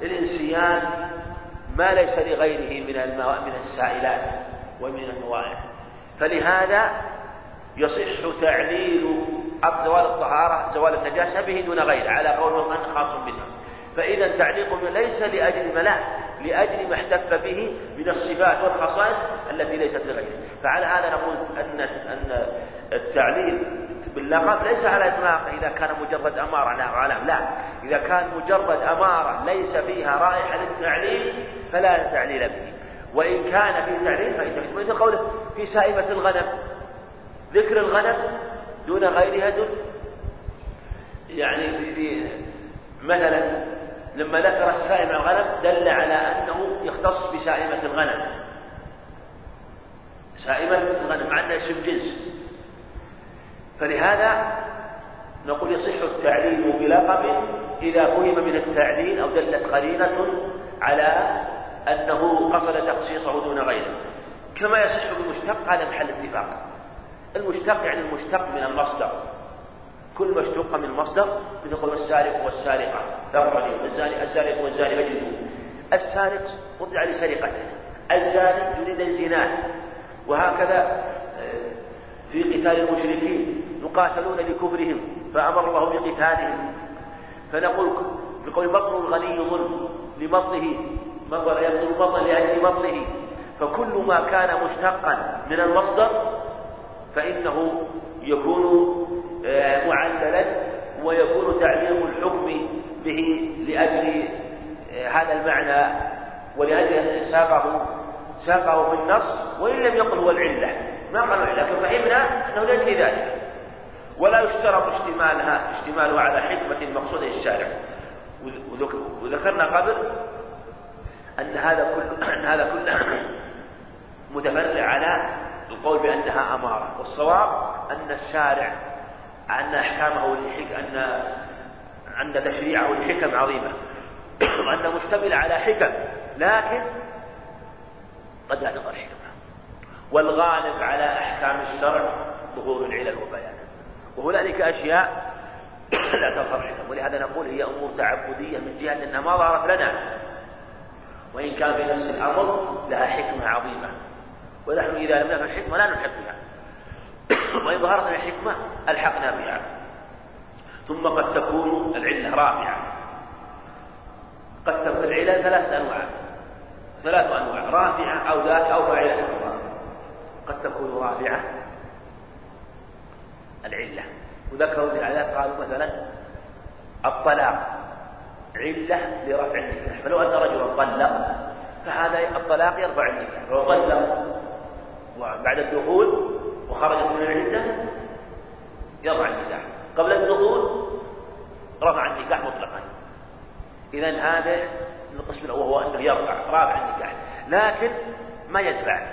والانسيان ما ليس لغيره من من السائلات ومن الموائع فلهذا يصح تعليل زوال الطهارة زوال النجاسة به دون غيره على قول من خاص بنا فإذا تعليق ليس لأجل ملاك لأجل ما احتف به من الصفات والخصائص التي ليست لغيره. فعلى هذا نقول أن أن التعليل باللقب ليس على إطلاق إذا كان مجرد أمارة لا علم لا إذا كان مجرد أمارة ليس فيها رائحة للتعليل فلا تعليل به. وإن كان فيه تعليل فإنه مثل قوله في سائمة الغنم. ذكر الغنم دون غيرها دون. يعني في مثلا لما ذكر السائمة الغنم دل على أنه يختص بسائمة الغنم. سائمة الغنم مع أنها اسم جنس. فلهذا نقول يصح التعليل بلقب إذا فهم من التعليل أو دلت قرينة على أنه قصد تخصيصه دون غيره. كما يصح بالمشتق هذا محل اتفاق. المشتق يعني المشتق من المصدر. كل ما اشتق من مصدر مثل قول السارق والسارقة. فاقتلوا الزاني السارق والزاني فاجلدوه السارق رد عليه سرقته الزاني يريد الزنا وهكذا آه، في قتال المشركين. يقاتلون لكفرهم فأمر الله بقتالهم. فنقول بقول بطل الغني ظلم لبطله مطر يبطل بطل لأجل بطله فكل ما كان مشتقا من المصدر فإنه يكون آه، معللا ويكون تعليم الحكم به لأجل آه، هذا المعنى ولأجل ساقه ساقه بالنص وإن لم يقل هو العلة. ما قالوا العلة لكن فهمنا أنه لأجل ذلك ولا يشترط اشتمالها اشتمالها على حكمة مقصودة الشارع. وذكرنا قبل أن هذا كله أن هذا كله متفرع على القول بأنها أمارة. والصواب أن الشارع أن أحكامه أن أن تشريعه لحكم عظيمة. وأنه مشتمل على حكم لكن قد لا تظهر حكمة والغالب على أحكام الشرع ظهور العلل وبيانه وهنالك أشياء لا تظهر حكم. ولهذا نقول هي أمور تعبدية من جهة أنها ما ظهرت لنا. وإن كان في نفس الأمر لها حكمة عظيمة. ونحن إذا لم نفهم الحكمة لا نلحق بها. وإن ظهرت لنا الحكمة ألحقنا بها. ثم قد تكون العلة رابعة. قد تكون العلة ثلاثة أنواع. ثلاث أنواع. رافعة أو ذات أو فاعلة قد تكون رافعة العلة. وذكروا العادات قالوا مثلا الطلاق علة لرفع النكاح. فلو أن رجلا طلق فهذا الطلاق يرفع النكاح. فهو طلق وبعد الدخول وخرجت من العدة يرفع النكاح. قبل الدخول رفع النكاح مطلقا. إذا هذا القسم الأول وهو أنه يرفع رافع النكاح. لكن ما يدفع.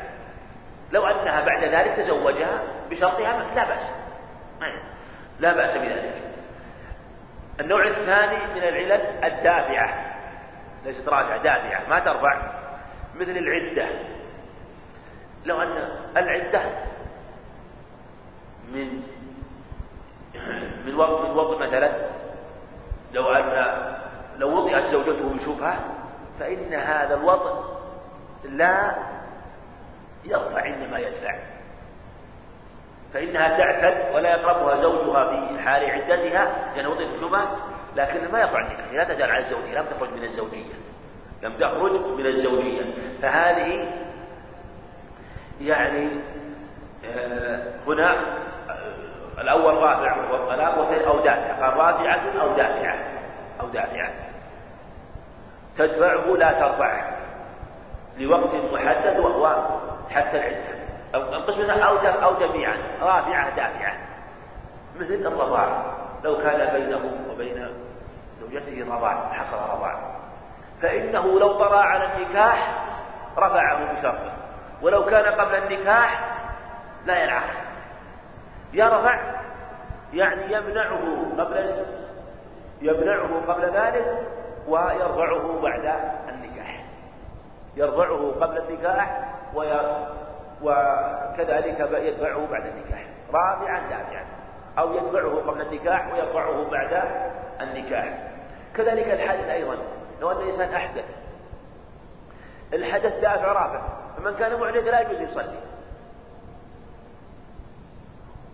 لو أنها بعد ذلك تزوجها بشرطها لا بأس. لا بأس بذلك. النوع الثاني من العلل الدافعة. ليست راجعة دافعة ما ترفع. مثل العدة. لو أن العدة من من وقت من وقت مثلا لو أن لو وضعت زوجته بشبهة فإن هذا الوضع لا يرفع إنما يدفع. فإنها تعتد ولا يقربها زوجها في حال عدتها لأن وضعت بشبهة لكن ما يرفع النكاح. لا تزال على الزوجية لم تخرج من الزوجية. لم تخرج من الزوجية. فهذه يعني آه، هنا آه، الأول رافع وهو الطلاق والثاني أو دافع قال رافعة أو دافعة أو دافعة. تدفعه لا ترفعه لوقت محدد وهو حتى العدة. أو القسم أو أو جميعا. رافعة دافعة مثل الرضاع. لو كان بينه وبين زوجته رضاع حصل رضاع. فإنه لو طرى على النكاح رفعه بشرطه. ولو كان قبل النكاح لا ينعقد. يرفع يعني يمنعه قبل يمنعه قبل ذلك ويرفعه بعد النكاح. يرفعه قبل النكاح وكذلك يدفعه بعد النكاح. رابعا دافعا أو يدفعه قبل النكاح ويرفعه بعد النكاح. كذلك الحدث أيضا. لو أن الإنسان أحدث. الحدث دافع رافع. فمن كان محدث لا يجوز يصلي.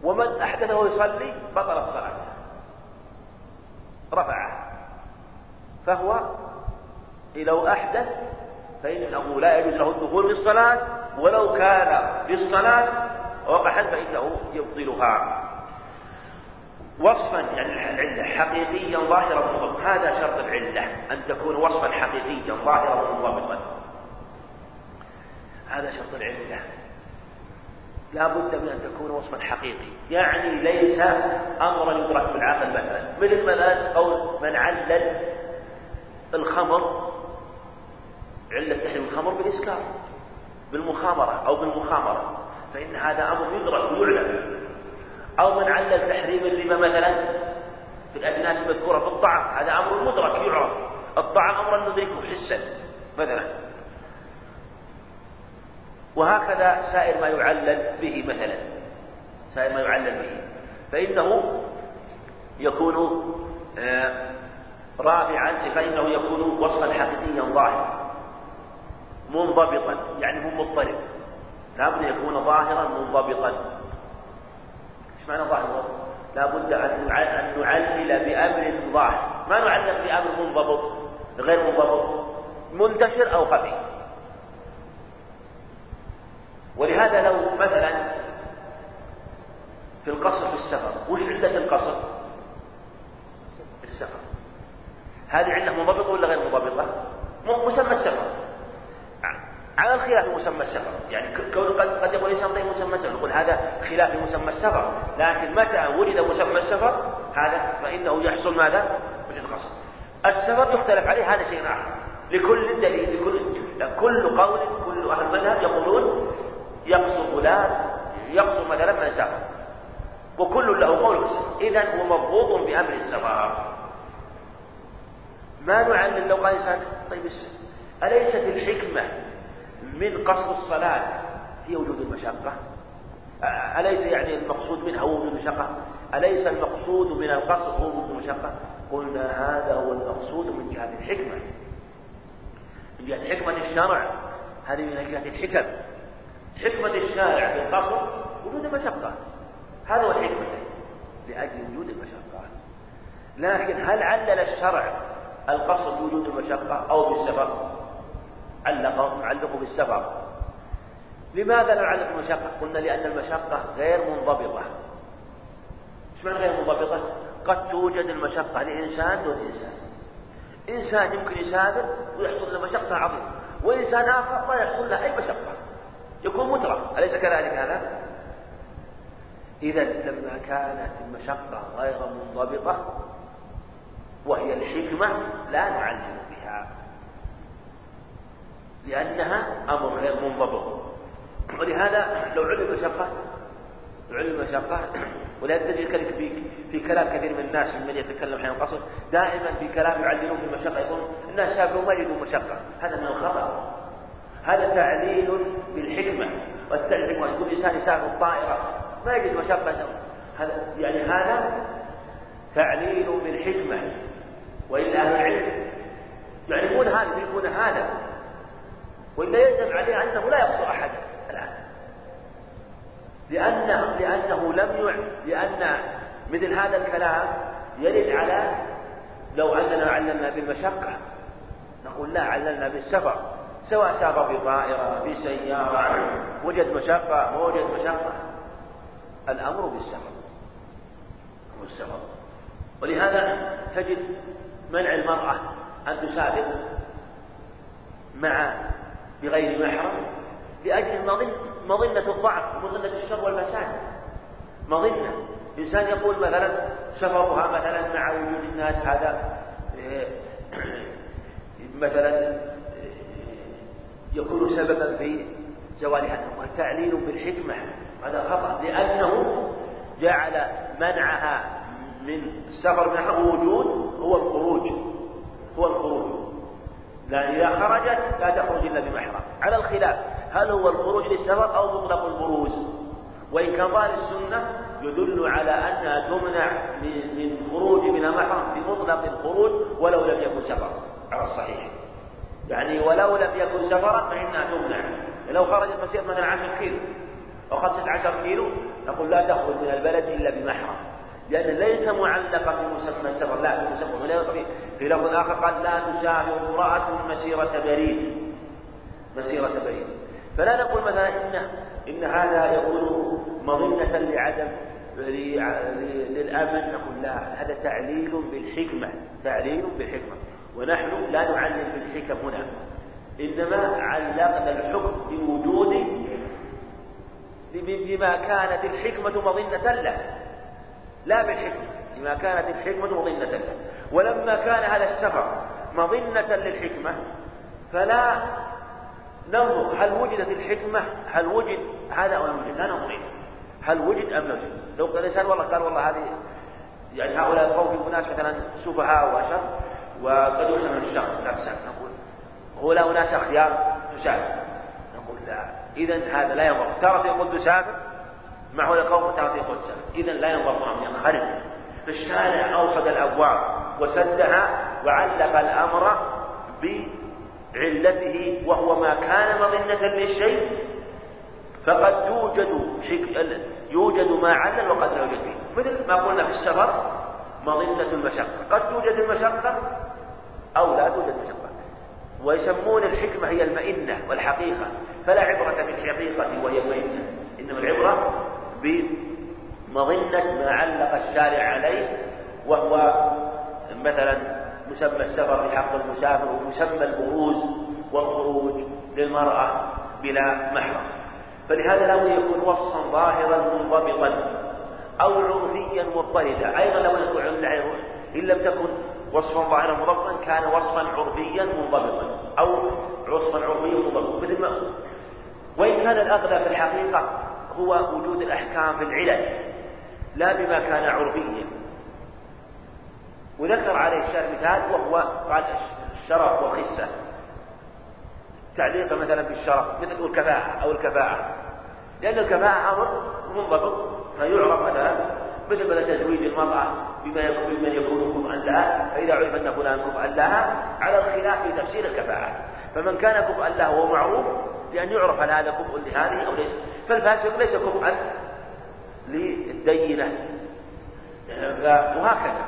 ومن أحدثه يصلي بطلت صلاته رفعه. فهو لو أحدث فإنه لا يجوز له الدخول في الصلاة ولو كان في الصلاة وقحا فإنه يبطلها. وصفا يعني العلة حقيقيا ظاهرا منضبطا. هذا شرط العلة أن تكون وصفا حقيقيا ظاهرا منضبطا. هذا شرط العلة. لا بد من أن تكون وصفا حقيقي يعني ليس أمرا يدرك بالعقل مثلا. مثل مثلا قول من علل الخمر علة تحريم الخمر بالإسكار. بالمخامرة أو بالمخامرة فإن هذا أمر يدرك ويعلم. أو من علل تحريم الربا مثلا في الأجناس المذكورة في الطعام هذا أمر مدرك يعرف. الطعام أمر ندركه حسا مثلا. وهكذا سائر ما يعلل به مثلا. سائر ما يعلل به. فإنه يكون آه، رابعا فإنه يكون وصفا حقيقيا ظاهرا. منضبطا يعني مو مضطرب. لابد أن يكون ظاهرا منضبطا. إيش معنى ظاهر؟ لابد أن نعلل بأمر ظاهر. ما نعلل بأمر منضبط؟ غير منضبط. منتشر أو خفي ولهذا لو مثلا في القصر في السفر وش علة القصر؟ السفر. هذه علة منضبطة ولا غير منضبطة؟ مسمى السفر. على الخلاف مسمى السفر. يعني كون قد قد يقول الانسان طيب مسمى السفر نقول هذا خلاف مسمى السفر. لكن متى ولد مسمى السفر؟ هذا فإنه يحصل ماذا؟ وجد قصد السفر يختلف عليه هذا شيء آخر. لكل دليل لكل كل قول كل أهل المذهب يقولون يقصد فلان يقصر مثلا من سافر. وكل له قول إذا هو مضبوط بأمر السفر. ما نعلم لو قال إنسان طيب أليست الحكمة من قصر الصلاة هي وجود المشقة؟ أليس يعني المقصود منها هو وجود المشقة؟ أليس المقصود من القصر هو وجود المشقة؟ قلنا هذا هو المقصود من جهة الحكمة. من جهة حكمة الشرع هذه من جهة الحكم. حكمة الشارع في القصر وجود المشقة. هذا هو الحكمة لأجل وجود المشقة. لكن هل علل الشرع القصر بوجود المشقة أو بالسفر علقوا علقوا بالسفر. لماذا نعلق المشقة؟ قلنا لأن المشقة غير منضبطة. إيش معنى غير منضبطة؟ قد توجد المشقة لإنسان دون إنسان. إنسان يمكن يسافر ويحصل له مشقة عظيمة. وإنسان آخر ما يحصل له أي مشقة. يكون مترف. أليس كذلك هذا؟ إذا لما كانت المشقة غير منضبطة وهي الحكمة لا نعلم. بها لأنها أمر غير منضبط. ولهذا لو علم المشقة لو علم المشقة ولهذا تجد كذلك في في كلام كثير من الناس من يتكلم حين القصر دائما في كلام يعللون بالمشقة يقول الناس سافروا ما يجدون مشقة. هذا من الخطأ. هذا تعليل بالحكمة والتعليل يقول الإنسان يسافر الطائرة ما يجد مشقة هذا يعني هذا تعليل بالحكمة. وإلا أهل العلم يعرفون هذا يدركون هذا. وإلا يلزم عليه أنه لا يقصر أحدا الآن. لأنه لأنه لم يع لأن مثل هذا الكلام يرد على لو أننا علمنا بالمشقة. نقول لا علمنا بالسفر. سواء سافر بطائرة بسيارة وجد مشقة ما وجد مشقة. الأمر بالسفر. بالسفر. ولهذا تجد منع المرأة أن تسافر مع بغير محرم لأجل مظنة الضعف ومظنة الشر والفساد. مظنة. إنسان يقول مثلا سفرها مثلا مع وجود الناس هذا إيه، مثلا إيه، يكون سببا في زوالها وتعليل بالحكمة. هذا خطأ. لأنه جعل منعها من السفر نحو وجود هو الخروج. هو الخروج. لأن إذا خرجت لا تخرج إلا بمحرم. على الخلاف هل هو الخروج للسفر أو مطلق البروز؟ وإن كان ظاهر السنة يدل على أنها تمنع من خروج من محرم بمطلق الخروج ولو لم يكن سفر على الصحيح. يعني ولو لم يكن سفرا فإنها تمنع. لو خرجت مسيرة مثلا 10 كيلو أو 15 كيلو نقول لا تخرج من البلد إلا بمحرم. لأن ليس معلقا بمسمى السفر لا بمسمى في لفظ آخر قال لا تسافر امرأة مسيرة بريد. مسيرة بريد. فلا نقول مثلا إن إن هذا يكون مظنة لعدم للأمن نقول لا هذا تعليل بالحكمة تعليل بالحكمة. ونحن لا نعلل بالحكم هنا. إنما علقنا الحكم بوجود بما كانت الحكمة مظنة له. لا بالحكمة لما كانت الحكمة مظنة له ولما كان هذا السفر مظنة للحكمة فلا ننظر هل وجدت الحكمة هل وجد هذا أو لم لا ننظر هل وجد أم لم لو قال الإنسان والله قال والله هذه يعني هؤلاء القوم أناس مثلا سفهاء وأشر وقد يوصل الشر. نفسه نقول هؤلاء أناس أخيار تسافر نقول لا. إذا هذا لا ينظر ترى يقول تسافر معه القوم ترى يقول تسافر إذا لا ينظر أن ينخرج. فالشارع أوصد الأبواب وسدها وعلق الأمر بعلته وهو ما كان مظنة للشيء. فقد توجد يوجد ما علل وقد لا يوجد فيه. مثل ما قلنا في السفر مظنة المشقة. قد توجد المشقة أو لا توجد مشقة ويسمون الحكمة هي المئنة والحقيقة. فلا عبرة بالحقيقة وهي المئنة. إنما العبرة بمظنة ما علق الشارع عليه وهو مثلا مسمى السفر في حق المسافر ومسمى البروز والخروج للمرأة بلا محرم. فلهذا له يكون وصفا ظاهرا منضبطا أو عرفيا مضطردا. أيضا لو يكون إن لم تكن وصفا ظاهرا مضبطا كان وصفا عرفيا منضبطا أو وصفا عرفيا منضبطا. مثل ما وإن كان الأغلب في الحقيقة هو وجود الأحكام في العلل لا بما كان عرفيا وذكر عليه الشارع مثال وهو قال الشرف والخسة. تعليق مثلا بالشرف مثل الكفاءة أو الكفاءة لأن الكفاءة أمر منضبط فيعرف مثلا مثل مثلا تزويج المرأة بما يكون بمن يكون كفءا لها فإذا عرف أن فلان كفءا لها على الخلاف في تفسير الكفاءة فمن كان كفءا لها وهو لأن يعرف هل هذا كفء لهذه أو ليس. فالفاسق ليس كفءا للدينة. وهكذا.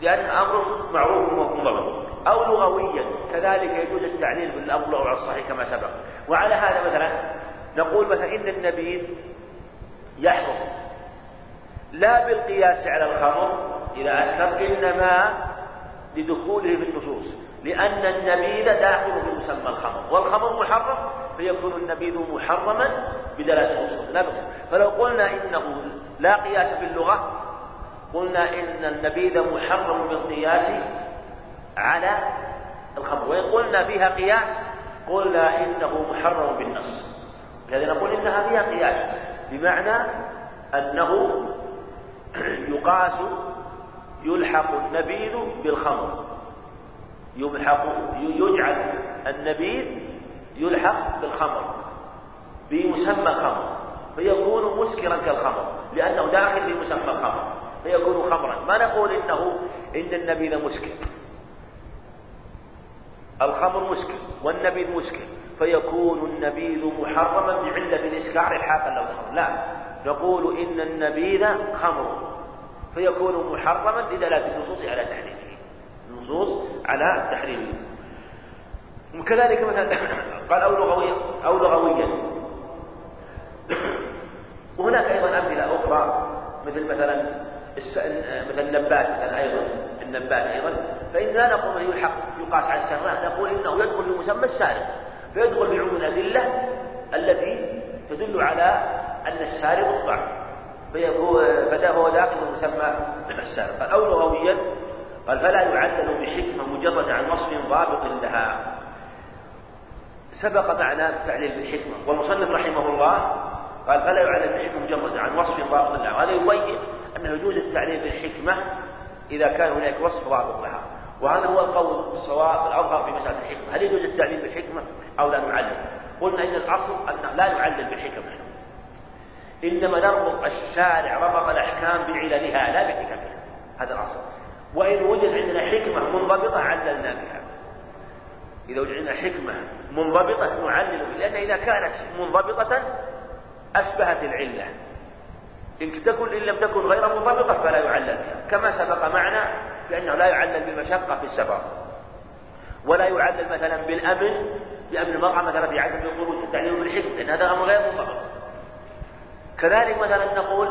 لأن أمر معروف ومنضبط أو لغويا. كذلك يجوز التعليل بالأولى أو الصحيح كما سبق. وعلى هذا مثلا نقول مثلا إن النبيذ يحرم. لا بالقياس على الخمر إذا أسلم إنما لدخوله في النصوص. لأن النبيذ داخل في مسمى الخمر والخمر محرم فيكون النبيذ محرما بدلالة النصوص لا فلو قلنا إنه لا قياس في اللغة قلنا إن النبيذ محرم بالقياس على الخمر. وإن قلنا فيها قياس قلنا إنه محرم بالنص. لذا نقول إنها فيها قياس بمعنى أنه يقاس يلحق النبيذ بالخمر. يلحق يجعل النبيذ يلحق بالخمر بمسمى الخمر فيكون مسكرا كالخمر لأنه داخل في مسمى الخمر فيكون خمرا. ما نقول إنه إن النبيذ مسكر. الخمر مسكر والنبيذ مسكر. فيكون النبيذ محرما بعلة الإسكار الحاقا له الخمر. لا نقول إن النبيذ خمر. فيكون محرما لدلالة النصوص على تحريمه. النصوص على تحريمه وكذلك مثلا قال أو لغويا أو لغويا. وهناك أيضا أمثلة أخرى مثل مثلا مثل النبات مثلا أيضا النبات أيضا. فإن لا نقول أنه يلحق يقاس على السرات نقول إنه يدخل في مسمى السارق فيدخل في عموم الأدلة التي تدل على أن السارق الضعف فهو داخل مسمى السارق أو لغويا قال فلا يعدل بحكمة مجرد عن وصف ضابط لها. سبق معنا التعليل بالحكمة. والمصنف رحمه الله قال فلا يعلل بالحكمة مجرد عن وصف ضابط لها. وهذا يبين أنه يجوز التعليل بالحكمة إذا كان هناك وصف ضابط لها. وهذا هو القول الصواب الأظهر في مسألة الحكمة. هل يجوز التعليل بالحكمة أو لا نعلل؟ قلنا إن الأصل أن لا نعلل بالحكمة. إنما نربط الشارع ربط الأحكام بعللها لا بحكمها هذا الأصل. وإن وجد عندنا حكمة منضبطة عللنا بها. إذا وجد عندنا حكمة منضبطة نعلل بها لأن إذا كانت منضبطة أشبهت العلة. إن تكن إن لم تكن غير منضبطة فلا يعلل بها. كما سبق معنا بأنه لا يعلل بالمشقة في السفر ولا يعلل مثلا بالأمن بأمن المرأة مثلا في عدم الخروج التعليل بالحكم لأن هذا أمر غير منضبط. كذلك مثلا نقول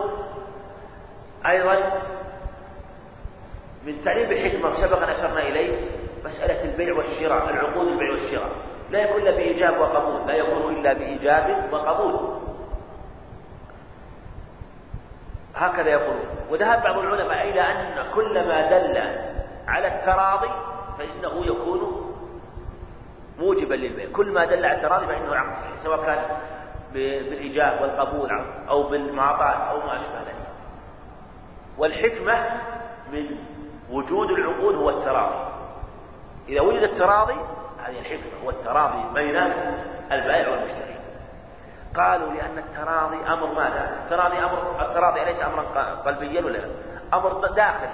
أيضا من تعليم بالحكمة سبق أن أشرنا إليه مسألة البيع والشراء العقود البيع والشراء. لا يكون إلا بإيجاب وقبول لا يكون إلا بإيجاب وقبول. هكذا يقولون. وذهب بعض العلماء إلى أن كل ما دل على التراضي فإنه يكون موجبا للبيع. كل ما دل على التراضي فإنه عقد صحيح سواء كان بالإيجاب والقبول أو بالمعطاء أو ما أشبه ذلك. والحكمة من وجود العقود هو التراضي إذا وجد التراضي هذه الحكمة هو التراضي بين البائع والمشتري قالوا لأن التراضي أمر ماذا؟ التراضي أمر التراضي أليس أمرا قلبيا ولا أمر داخلي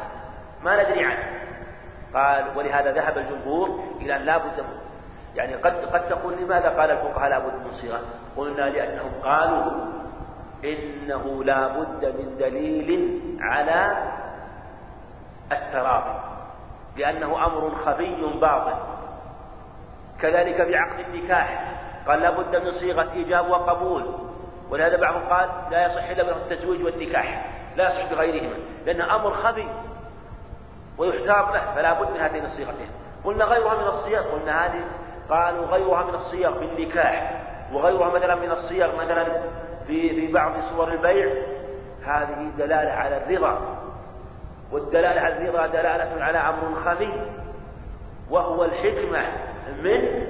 ما ندري عنه قال ولهذا ذهب الجمهور إلى أن لا بد يعني قد قد تقول لماذا قال الفقهاء لا بد من صيغة؟ قلنا لأنهم قالوا إنه لا بد من دليل على التراضي لأنه أمر خفي باطن كذلك بعقد النكاح قال لا بد من صيغة إيجاب وقبول. ولهذا بعضهم قال لا يصح إلا بالتزويج والنكاح لا يصح بغيرهما لأنه أمر خفي ويحتاط له فلا بد من هاتين الصيغتين. قلنا غيرها من الصيغ قلنا هذه قالوا غيرها من الصيغ في النكاح وغيرها مثلا من الصيغ مثلا في في بعض صور البيع. هذه دلالة على الرضا. والدلالة على الرضا دلالة على أمر خفي وهو الحكمة من